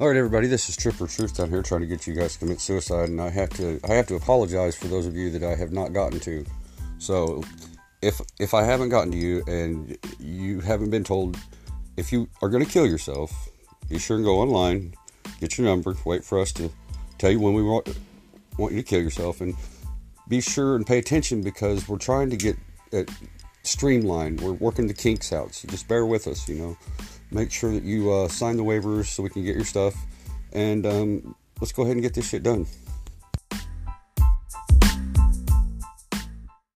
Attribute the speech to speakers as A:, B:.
A: All right, everybody. This is Tripper Truth down here, trying to get you guys to commit suicide, and I have to I have to apologize for those of you that I have not gotten to. So, if if I haven't gotten to you and you haven't been told if you are going to kill yourself, be sure and go online, get your number, wait for us to tell you when we want want you to kill yourself, and be sure and pay attention because we're trying to get it streamlined. We're working the kinks out, so just bear with us. You know make sure that you uh, sign the waivers so we can get your stuff. And um, let's go ahead and get this shit done.